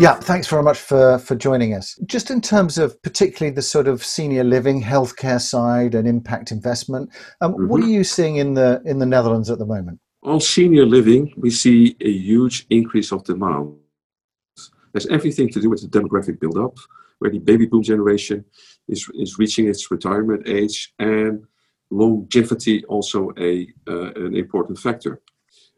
Yeah, thanks very much for, for joining us. Just in terms of particularly the sort of senior living healthcare side and impact investment, um, mm-hmm. what are you seeing in the in the Netherlands at the moment? On senior living, we see a huge increase of demand. There's everything to do with the demographic build-up, where the baby boom generation is, is reaching its retirement age, and longevity also a uh, an important factor.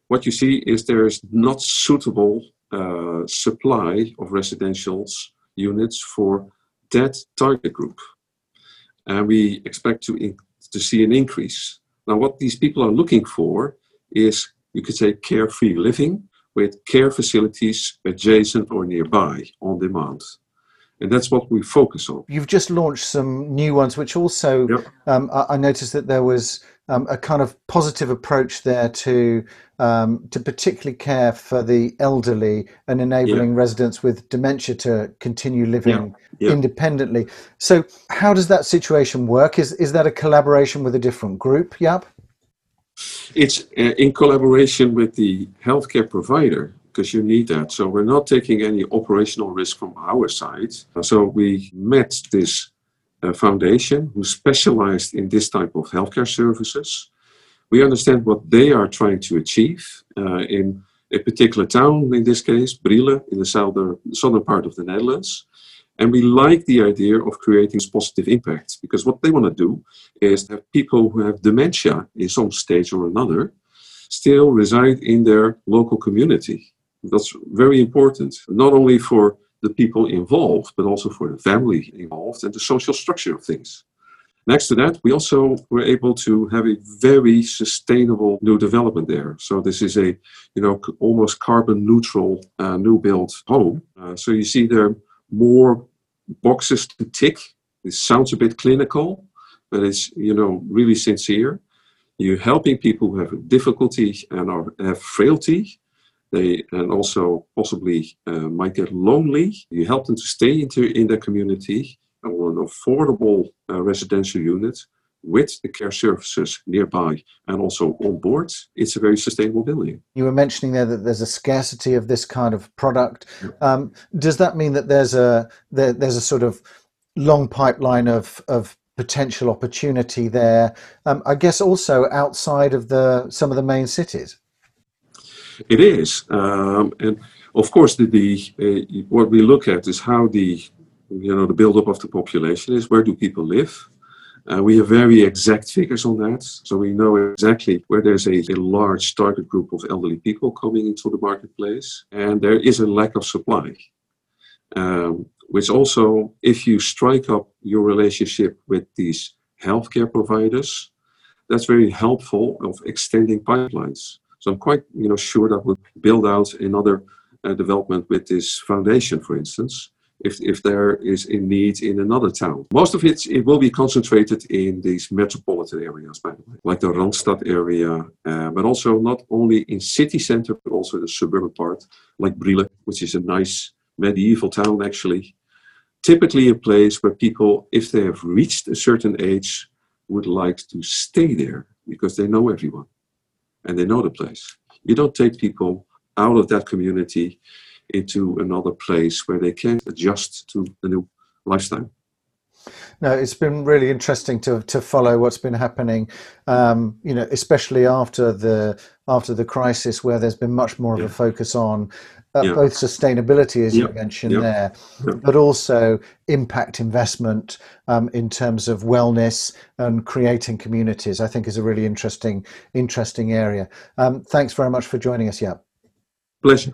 What you see is there is not suitable uh, supply of residential units for that target group. And we expect to, to see an increase. Now, what these people are looking for is, you could say, carefree living with care facilities adjacent or nearby on demand. And that's what we focus on. You've just launched some new ones, which also yep. um, I, noticed that there was um, a kind of positive approach there to um, to particularly care for the elderly and enabling yeah. residents with dementia to continue living yeah. Yeah. independently. So, how does that situation work? Is is that a collaboration with a different group? Yep. It's uh, in collaboration with the healthcare provider because you need that. So we're not taking any operational risk from our side. So we met this uh, foundation who specialized in this type of healthcare services. We understand what they are trying to achieve uh, in a particular town, in this case, Brielle, in the southern, southern part of the Netherlands. And we like the idea of creating positive impact because what they want to do is have people who have dementia in some stage or another still reside in their local community. That's very important, not only for the people involved, but also for the family involved and the social structure of things. Next to that, we also were able to have a very sustainable new development there. So this is a, you know, almost carbon neutral uh, new built home. Uh, so you see there are more boxes to tick. It sounds a bit clinical, but it's, you know, really sincere. You're helping people who have difficulty and are, have frailty they and also possibly uh, might get lonely. You help them to stay into in their community or an affordable uh, residential unit with the care services nearby and also on board, it's a very sustainable building. You were mentioning there that there's a scarcity of this kind of product. Um, does that mean that there's a there, there's a sort of long pipeline of of potential opportunity there? Um, I guess also outside of the some of the main cities. It is, um, and of course, the, the uh, what we look at is how the you know the buildup of the population is. Where do people live? Uh, we have very exact figures on that, so we know exactly where there's a, a, large target group of elderly people coming into the marketplace, and there is a lack of supply. Um, which also, if you strike up your relationship with these healthcare providers, that's very helpful of extending pipelines. So I'm quite you know sure that we'll build out another uh, development with this foundation, for instance, if, if there is a need in another town. Most of it, it will be concentrated in these metropolitan areas, by the way, like the Randstad area, uh, but also not only in city center, but also the suburban part, like Brielle, which is a nice medieval town actually. Typically a place where people, if they have reached a certain age, would like to stay there because they know everyone and they know the place. You don't take people out of that community into another place where they can't adjust to the new lifestyle. No, it's been really interesting to to follow what's been happening. Um, you know, especially after the after the crisis, where there's been much more of a focus on uh, yeah. both sustainability, as yeah. you mentioned yeah. there, but also impact investment um, in terms of wellness and creating communities. I think is a really interesting interesting area. Um, thanks very much for joining us. Yeah, pleasure.